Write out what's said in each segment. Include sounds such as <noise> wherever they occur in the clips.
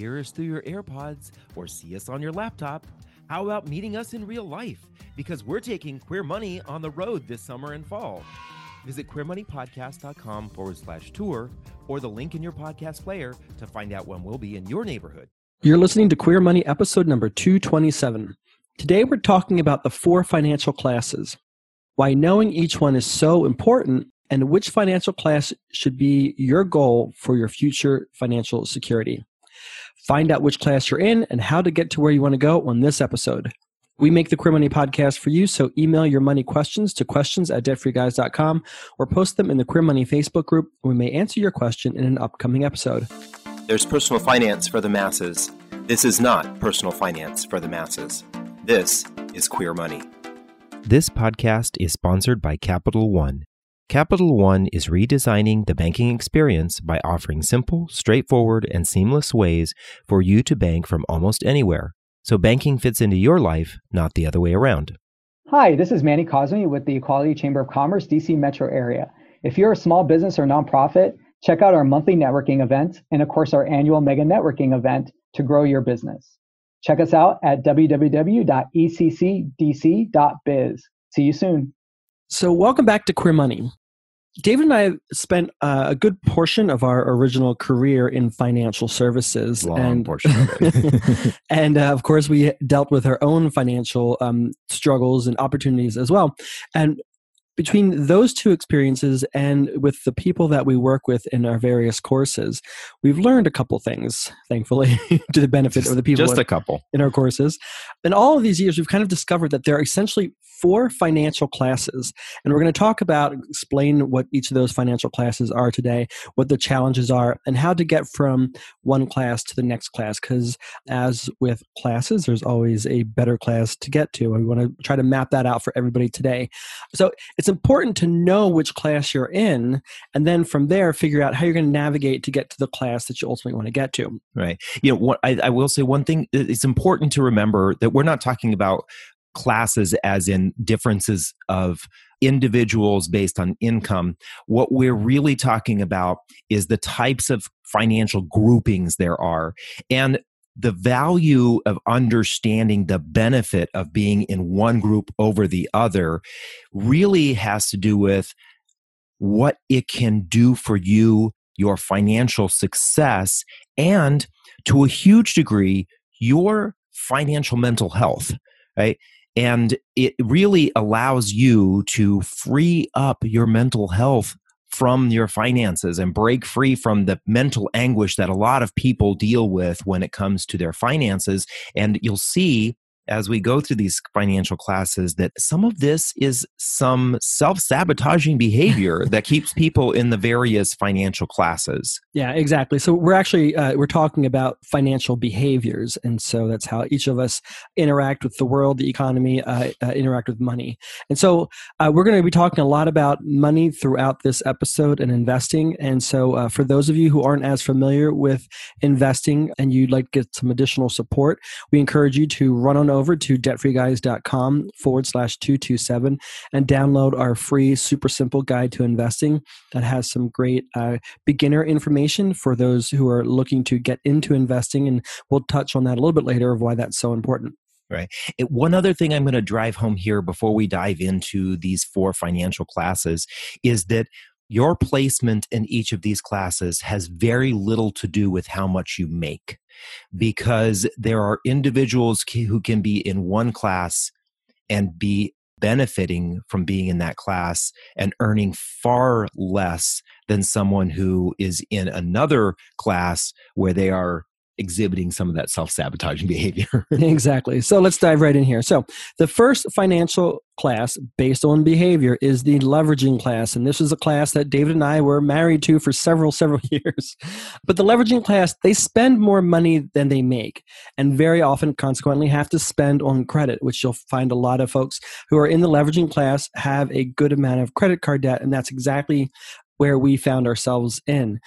hear us through your AirPods or see us on your laptop, how about meeting us in real life? Because we're taking Queer Money on the road this summer and fall. Visit queermoneypodcast.com forward slash tour or the link in your podcast player to find out when we'll be in your neighborhood. You're listening to Queer Money episode number 227. Today we're talking about the four financial classes, why knowing each one is so important, and which financial class should be your goal for your future financial security. Find out which class you're in and how to get to where you want to go on this episode. We make the Queer Money podcast for you, so email your money questions to questions at debtfreeguys.com or post them in the Queer Money Facebook group. We may answer your question in an upcoming episode. There's personal finance for the masses. This is not personal finance for the masses. This is Queer Money. This podcast is sponsored by Capital One. Capital One is redesigning the banking experience by offering simple, straightforward, and seamless ways for you to bank from almost anywhere so banking fits into your life, not the other way around. Hi, this is Manny Cosme with the Equality Chamber of Commerce, DC metro area. If you're a small business or nonprofit, check out our monthly networking event and, of course, our annual mega networking event to grow your business. Check us out at www.eccdc.biz. See you soon. So, welcome back to Queer Money. David and I spent uh, a good portion of our original career in financial services, Long and portion of it. <laughs> and uh, of course we dealt with our own financial um, struggles and opportunities as well. And between those two experiences and with the people that we work with in our various courses, we've learned a couple things, thankfully, <laughs> to the benefit just, of the people Just in, a couple. in our courses. In all of these years, we've kind of discovered that there are essentially four financial classes. And we're going to talk about, explain what each of those financial classes are today, what the challenges are, and how to get from one class to the next class. Because as with classes, there's always a better class to get to. And we want to try to map that out for everybody today. So it's important to know which class you're in, and then from there, figure out how you're going to navigate to get to the class that you ultimately want to get to. Right. You know, what I, I will say one thing. It's important to remember that we're not talking about classes as in differences of individuals based on income. What we're really talking about is the types of financial groupings there are. And the value of understanding the benefit of being in one group over the other really has to do with what it can do for you, your financial success, and to a huge degree, your financial mental health, right? And it really allows you to free up your mental health from your finances and break free from the mental anguish that a lot of people deal with when it comes to their finances. And you'll see as we go through these financial classes that some of this is some self-sabotaging behavior <laughs> that keeps people in the various financial classes Yeah, exactly. So we're actually uh, we're talking about financial behaviors, and so that's how each of us interact with the world, the economy, uh, uh, interact with money. And so uh, we're going to be talking a lot about money throughout this episode and investing. And so uh, for those of you who aren't as familiar with investing and you'd like to get some additional support, we encourage you to run on over to debtfreeguys.com forward slash two two seven and download our free super simple guide to investing that has some great uh, beginner information for those who are looking to get into investing. And we'll touch on that a little bit later of why that's so important. Right. It, one other thing I'm going to drive home here before we dive into these four financial classes is that your placement in each of these classes has very little to do with how much you make because there are individuals who can be in one class and be benefiting from being in that class and earning far less than someone who is in another class where they are exhibiting some of that self-sabotaging <laughs> behavior exactly. So let's dive right in here. So the first financial class based on behavior is the leveraging class. And this is a class that David and I were married to for several, several <laughs> years. But the leveraging class, they spend more money than they make and very often consequently have to spend on credit, which you'll find a lot of folks who are in the leveraging class have a good amount of credit card debt. And that's exactly where we found ourselves in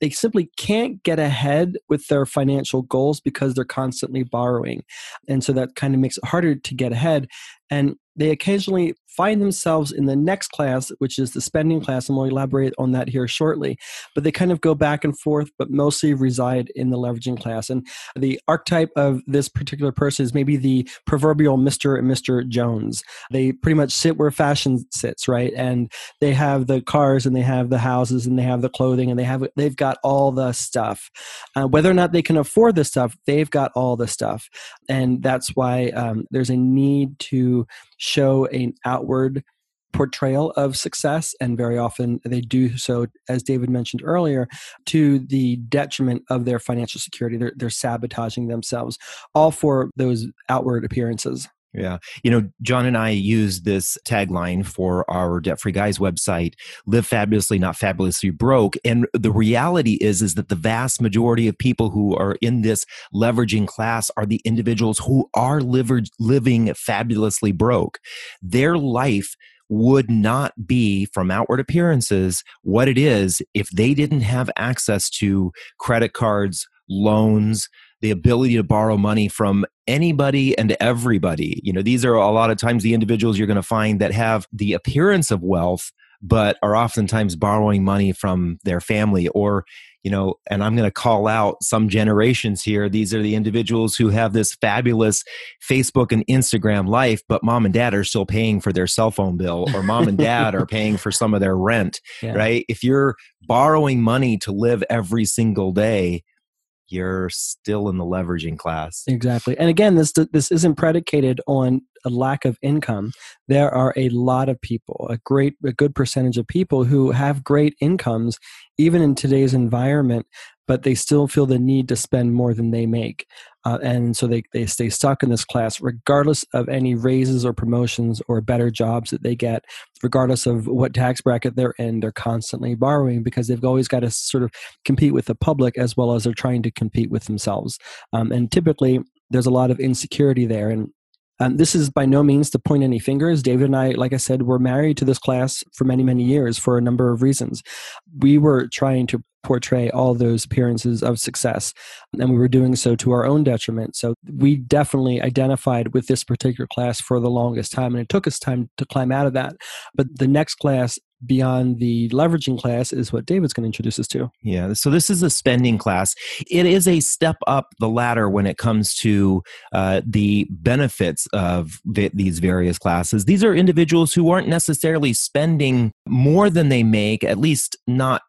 they simply can't get ahead with their financial goals because they're constantly borrowing. And so that kind of makes it harder to get ahead. And they occasionally find themselves in the next class, which is the spending class, and we'll elaborate on that here shortly. But they kind of go back and forth, but mostly reside in the leveraging class. And the archetype of this particular person is maybe the proverbial Mr. and Mr. Jones. They pretty much sit where fashion sits, right? And they have the cars and they have the houses and they have the clothing and they have they've got all the stuff. Uh, whether or not they can afford the stuff, they've got all the stuff, and that's why um, there's a need to show an outward portrayal of success and very often they do so as david mentioned earlier to the detriment of their financial security. They're, they're sabotaging themselves all for those outward appearances yeah. You know, John and I use this tagline for our Debt Free Guys website, live fabulously, not fabulously broke. And the reality is, is that the vast majority of people who are in this leveraging class are the individuals who are living fabulously broke. Their life would not be from outward appearances what it is if they didn't have access to credit cards, loans, the ability to borrow money from anybody and everybody. You know, these are a lot of times the individuals you're going to find that have the appearance of wealth, but are oftentimes borrowing money from their family or you know, and I'm going to call out some generations here. These are the individuals who have this fabulous Facebook and Instagram life, but mom and dad are still paying for their cell phone bill, or mom and dad are paying for some of their rent, <laughs> yeah. right? If you're borrowing money to live every single day, you're still in the leveraging class. Exactly. And again, this this isn't predicated on a lack of income. There are a lot of people, a great a good percentage of people who have great incomes even in today's environment, but they still feel the need to spend more than they make. Uh, and so they, they stay stuck in this class regardless of any raises or promotions or better jobs that they get regardless of what tax bracket they're in they're constantly borrowing because they've always got to sort of compete with the public as well as they're trying to compete with themselves um, and typically there's a lot of insecurity there and um, this is by no means to point any fingers. David and I, like I said, were married to this class for many, many years for a number of reasons. We were trying to portray all those appearances of success, and we were doing so to our own detriment. So we definitely identified with this particular class for the longest time, and it took us time to climb out of that. But the next class beyond the leveraging class is what David's going to introduce us to. Yeah. So this is a spending class. It is a step up the ladder when it comes to uh, the benefits of these various classes. These are individuals who aren't necessarily spending more than they make, at least not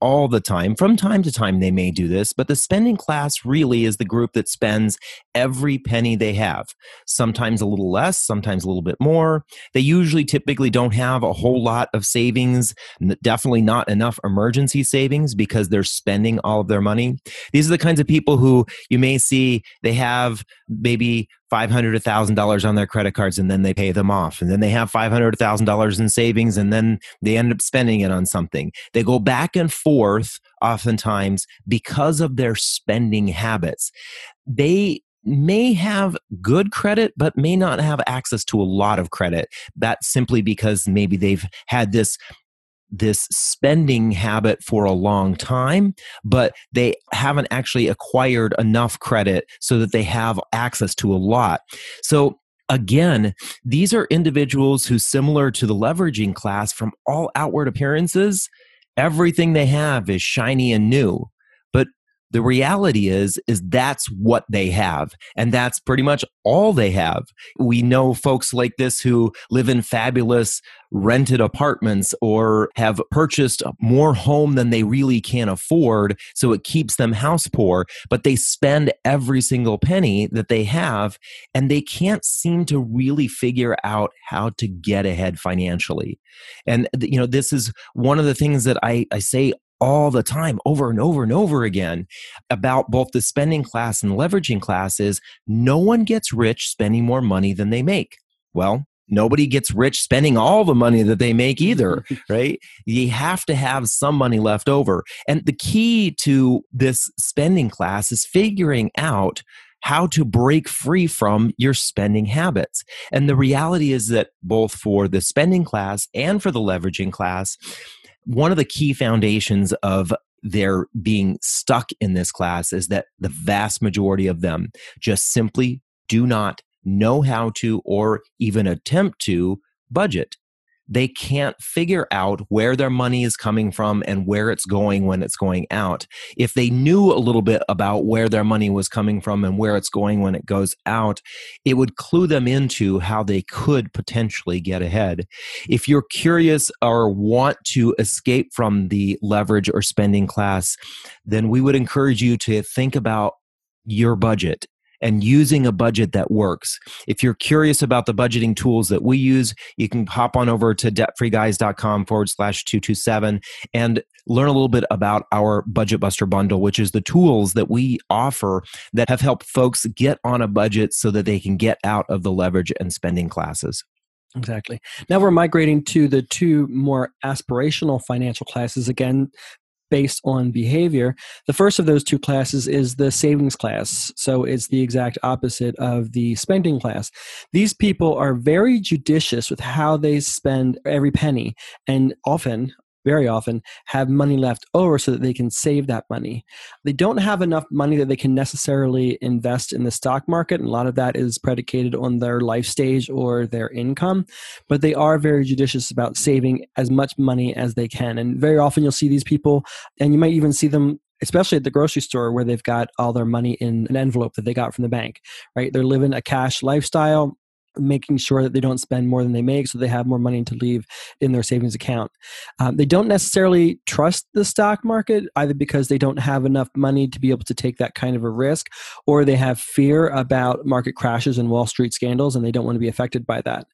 all the time. From time to time, they may do this, but the spending class really is the group that spends every penny they have. Sometimes a little less, sometimes a little bit more. They usually typically don't have a whole lot of savings, definitely not enough emergency savings because they're spending all of their money. These are the kinds of people who you may see they have maybe five hundred thousand dollars on their credit cards and then they pay them off. And then they have five hundred thousand dollars in savings and then they end up spending it on something. They go back and forth oftentimes because of their spending habits. They may have good credit but may not have access to a lot of credit. That's simply because maybe they've had this this spending habit for a long time, but they haven't actually acquired enough credit so that they have access to a lot. So again, these are individuals who, similar to the leveraging class, from all outward appearances, everything they have is shiny and new the reality is is that's what they have and that's pretty much all they have. We know folks like this who live in fabulous rented apartments or have purchased more home than they really can afford so it keeps them house poor but they spend every single penny that they have and they can't seem to really figure out how to get ahead financially. And you know this is one of the things that i, I say all the time over and over and over again about both the spending class and leveraging class is no one gets rich spending more money than they make. Well, nobody gets rich spending all the money that they make either, <laughs> right? You have to have some money left over. And the key to this spending class is figuring out how to break free from your spending habits. And the reality is that both for the spending class and for the leveraging class, one of the key foundations of their being stuck in this class is that the vast majority of them just simply do not know how to or even attempt to budget they can't figure out where their money is coming from and where it's going when it's going out. If they knew a little bit about where their money was coming from and where it's going when it goes out, it would clue them into how they could potentially get ahead. If you're curious or want to escape from the leverage or spending class, then we would encourage you to think about your budget and using a budget that works. If you're curious about the budgeting tools that we use, you can hop on over to debtfreeguys.com forward slash 227 and learn a little bit about our Budget Buster bundle, which is the tools that we offer that have helped folks get on a budget so that they can get out of the leverage and spending classes. Exactly. Now we're migrating to the two more aspirational financial classes. Again, based on behavior. The first of those two classes is the savings class. So it's the exact opposite of the spending class. These people are very judicious with how they spend every penny and often very often have money left over so that they can save that money. They don't have enough money that they can necessarily invest in the stock market, and a lot of that is predicated on their life stage or their income, but they are very judicious about saving as much money as they can. And very often you'll see these people, and you might even see them especially at the grocery store where they've got all their money in an envelope that they got from the bank, right? They're living a cash lifestyle making sure that they don't spend more than they make so they have more money to leave in their savings account. Um, they don't necessarily trust the stock market either because they don't have enough money to be able to take that kind of a risk or they have fear about market crashes and Wall Street scandals and they don't want to be affected by that.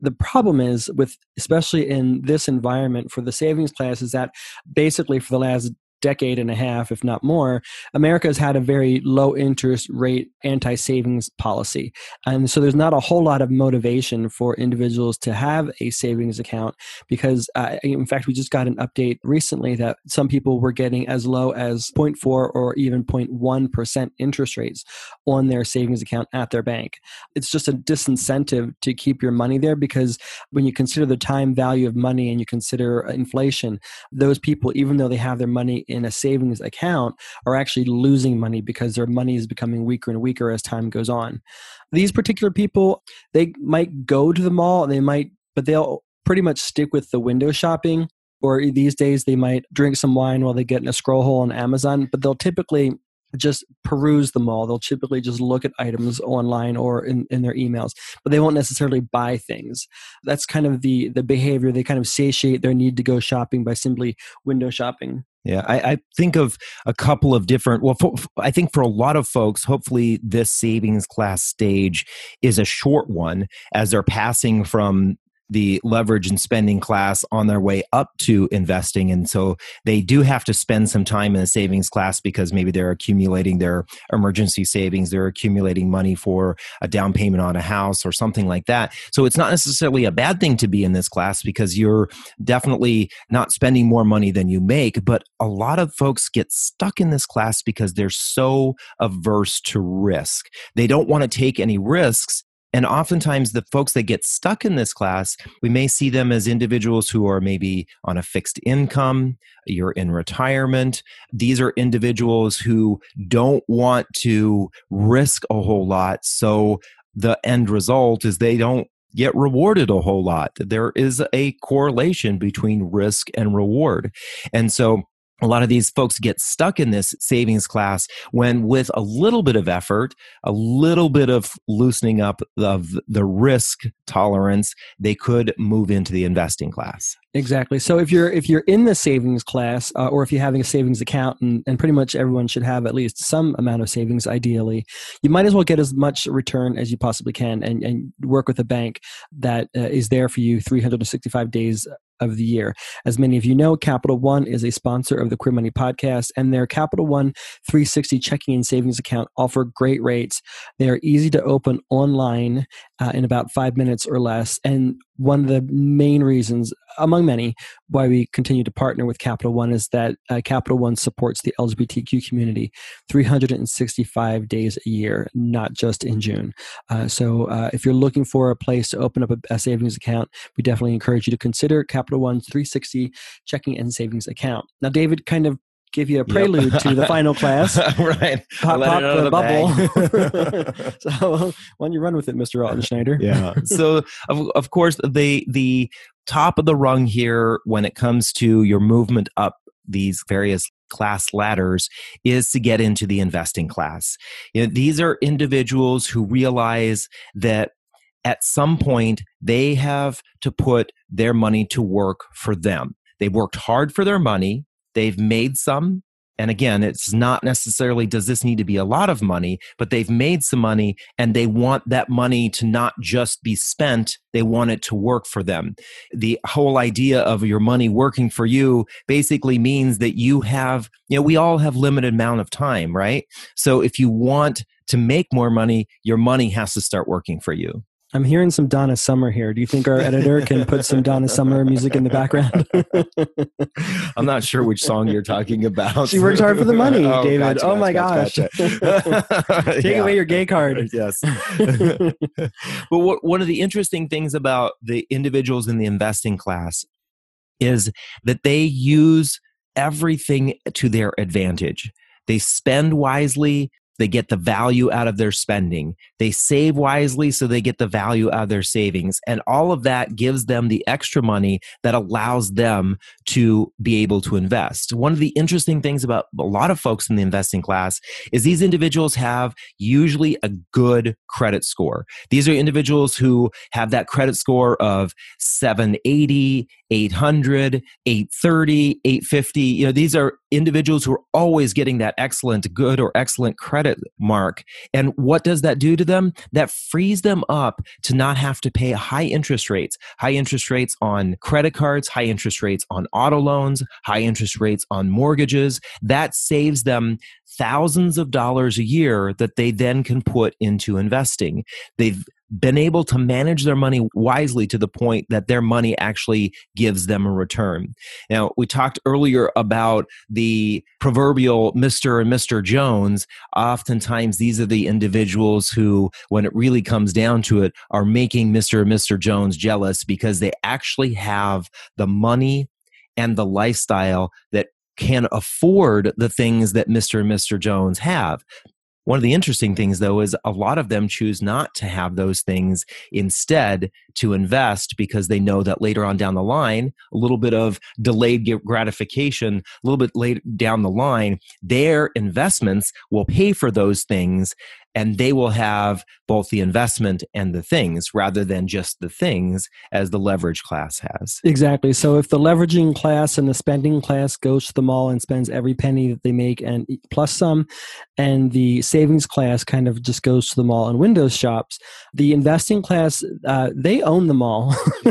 The problem is with especially in this environment for the savings class is that basically for the last decade and a half, if not more, America has had a very low interest rate anti savings policy. And so there's not a whole lot of motivation for individuals to have a savings account because, uh, in fact, we just got an update recently that some people were getting as low as 0.4 or even 0.1% interest rates on their savings account at their bank. It's just a disincentive to keep your money there because when you consider the time value of money and you consider inflation, those people, even though they have their money in a savings account are actually losing money because their money is becoming weaker and weaker as time goes on. These particular people, they might go to the mall, they might, but they'll pretty much stick with the window shopping. Or these days, they might drink some wine while they get in a scroll hole on Amazon, but they'll typically just peruse the mall. They'll typically just look at items online or in, in their emails, but they won't necessarily buy things. That's kind of the the behavior. They kind of satiate their need to go shopping by simply window shopping. Yeah, I, I, think of a couple of different. Well, for, I think for a lot of folks, hopefully this savings class stage is a short one as they're passing from the leverage and spending class on their way up to investing. And so they do have to spend some time in the savings class because maybe they're accumulating their emergency savings, they're accumulating money for a down payment on a house or something like that. So it's not necessarily a bad thing to be in this class because you're definitely not spending more money than you make. But a lot of folks get stuck in this class because they're so averse to risk. They don't want to take any risks and oftentimes, the folks that get stuck in this class, we may see them as individuals who are maybe on a fixed income, you're in retirement. These are individuals who don't want to risk a whole lot. So the end result is they don't get rewarded a whole lot. There is a correlation between risk and reward. And so a lot of these folks get stuck in this savings class when with a little bit of effort a little bit of loosening up of the risk tolerance they could move into the investing class. Exactly. So if you're if you're in the savings class uh, or if you're having a savings account and, and pretty much everyone should have at least some amount of savings ideally you might as well get as much return as you possibly can and, and work with a bank that uh, is there for you 365 days of the year. As many of you know, Capital One is a sponsor of the Queer Money podcast, and their Capital One 360 checking and savings account offer great rates. They are easy to open online uh, in about five minutes or less. And one of the main reasons, among many, why we continue to partner with Capital One is that uh, Capital One supports the LGBTQ community 365 days a year, not just in June. Uh, so uh, if you're looking for a place to open up a, a savings account, we definitely encourage you to consider Capital One's 360 checking and savings account. Now, David, kind of give you a prelude yep. to the final class. <laughs> right. Pop, pop the, the bubble. <laughs> <laughs> so why don't you run with it, Mr. Altenschneider? yeah. So of, of course the the top of the rung here when it comes to your movement up these various class ladders is to get into the investing class. You know, these are individuals who realize that at some point they have to put their money to work for them. They've worked hard for their money, they've made some, and again, it's not necessarily does this need to be a lot of money, but they've made some money and they want that money to not just be spent, they want it to work for them. The whole idea of your money working for you basically means that you have, you know, we all have limited amount of time, right? So if you want to make more money, your money has to start working for you. I'm hearing some Donna Summer here. Do you think our editor can put some Donna Summer music in the background? <laughs> I'm not sure which song you're talking about. She works hard for the money, <laughs> oh, David. Gotcha, oh my gotcha, gosh. Gotcha. <laughs> Take yeah. away your gay card. Yes. but what, one of the interesting things about the individuals in the investing class is that they use everything to their advantage. They spend wisely, they get the value out of their spending. They save wisely so they get the value out of their savings. And all of that gives them the extra money that allows them to be able to invest. One of the interesting things about a lot of folks in the investing class is these individuals have usually a good credit score. These are individuals who have that credit score of 780, 800, 830, 850. You know, these are individuals who are always getting that excellent, good, or excellent credit mark. And what does that do to them? That frees them up to not have to pay high interest rates, high interest rates on credit cards, high interest rates on auto loans, high interest rates on mortgages. That saves them thousands of dollars a year that they then can put into investing. They've been able to manage their money wisely to the point that their money actually gives them a return. Now, we talked earlier about the proverbial Mr. and Mr. Jones. Oftentimes, these are the individuals who, when it really comes down to it, are making Mr. and Mr. Jones jealous because they actually have the money and the lifestyle that can afford the things that Mr. and Mr. Jones have. One of the interesting things, though, is a lot of them choose not to have those things instead to invest because they know that later on down the line, a little bit of delayed gratification, a little bit later down the line, their investments will pay for those things and they will have both the investment and the things rather than just the things as the leverage class has. Exactly. So if the leveraging class and the spending class goes to the mall and spends every penny that they make and plus some, and the savings class kind of just goes to the mall and windows shops, the investing class, uh, they own the mall <laughs>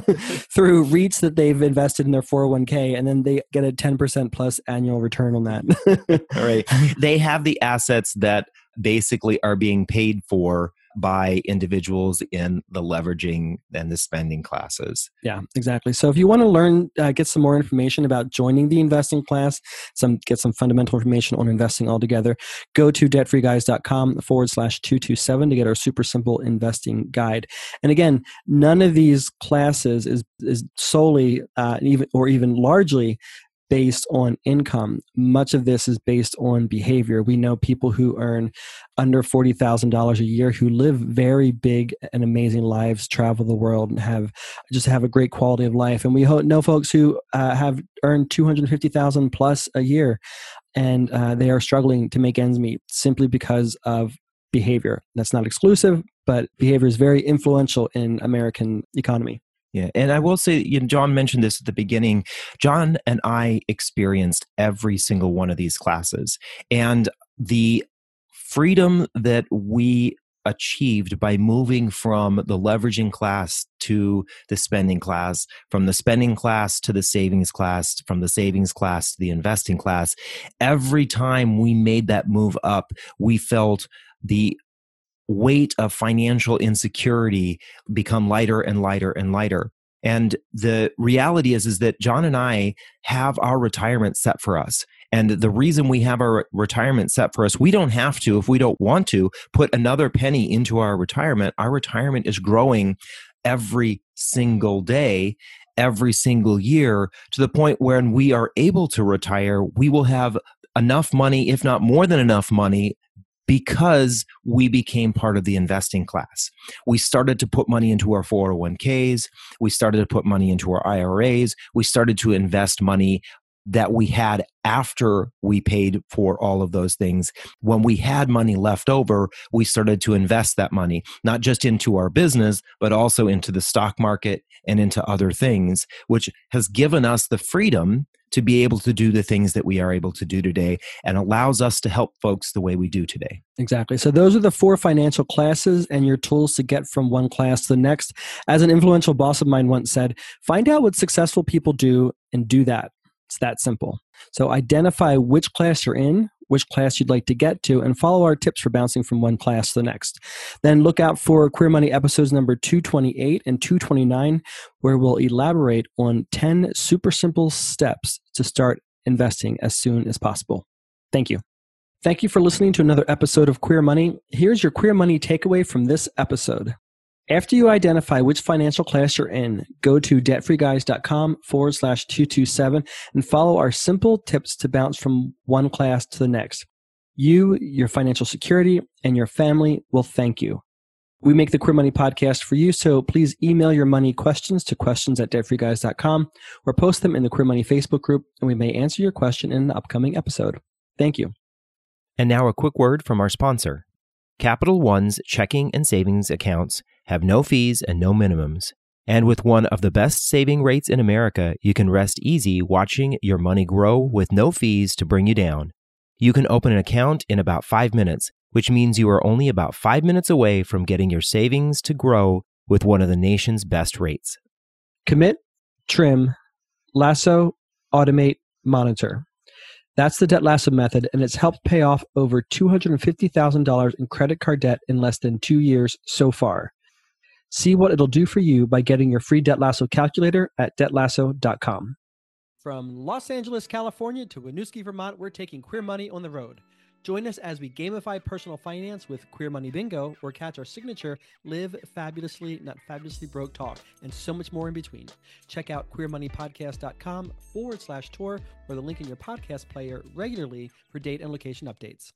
through REITs that they've invested in their 401k and then they get a 10% plus annual return on that. <laughs> All right. They have the assets that basically are being paid for by individuals in the leveraging and the spending classes. Yeah, exactly. So if you want to learn, uh, get some more information about joining the investing class, some get some fundamental information on investing altogether, go to debtfreeguys.com forward slash 227 to get our super simple investing guide. And again, none of these classes is, is solely uh, even or even largely based on income. Much of this is based on behavior. We know people who earn under $40,000 a year who live very big and amazing lives, travel the world, and have just have a great quality of life. And we know folks who uh, have earned 250,000 plus a year and uh, they are struggling to make ends meet simply because of behavior. That's not exclusive, but behavior is very influential in American economy. Yeah, and I will say, you know, John mentioned this at the beginning. John and I experienced every single one of these classes, and the freedom that we achieved by moving from the leveraging class to the spending class, from the spending class to the savings class, from the savings class to the investing class. Every time we made that move up, we felt the weight of financial insecurity become lighter and lighter and lighter. And the reality is, is that John and I have our retirement set for us. And the reason we have our retirement set for us, we don't have to, if we don't want to, put another penny into our retirement. Our retirement is growing every single day, every single year to the point when we are able to retire, we will have enough money, if not more than enough money, because we became part of the investing class. We started to put money into our 401ks. We started to put money into our IRAs. We started to invest money that we had after we paid for all of those things. When we had money left over, we started to invest that money, not just into our business, but also into the stock market and into other things, which has given us the freedom to be able to do the things that we are able to do today and allows us to help folks the way we do today. Exactly. So, those are the four financial classes and your tools to get from one class to the next. As an influential boss of mine once said, find out what successful people do and do that. It's that simple. So, identify which class you're in, which class you'd like to get to, and follow our tips for bouncing from one class to the next. Then look out for Queer Money episodes number 228 and 229, where we'll elaborate on 10 super simple steps to start investing as soon as possible. Thank you. Thank you for listening to another episode of Queer Money. Here's your Queer Money takeaway from this episode. After you identify which financial class you're in, go to debtfreeguys.com forward slash 227 and follow our simple tips to bounce from one class to the next. You, your financial security, and your family will thank you. We make the Queer Money podcast for you, so please email your money questions to questions at debtfreeguys.com or post them in the Queer Money Facebook group, and we may answer your question in an upcoming episode. Thank you. And now a quick word from our sponsor. Capital One's checking and savings accounts have no fees and no minimums. And with one of the best saving rates in America, you can rest easy watching your money grow with no fees to bring you down. You can open an account in about five minutes, which means you are only about five minutes away from getting your savings to grow with one of the nation's best rates. Commit, trim, lasso, automate, monitor. That's the Debt Lasso method, and it's helped pay off over $250,000 in credit card debt in less than two years so far. See what it'll do for you by getting your free Debt Lasso calculator at debtlasso.com. From Los Angeles, California to Winooski, Vermont, we're taking Queer Money on the road. Join us as we gamify personal finance with Queer Money Bingo or catch our signature Live Fabulously, Not Fabulously Broke talk, and so much more in between. Check out queermoneypodcast.com forward slash tour or the link in your podcast player regularly for date and location updates.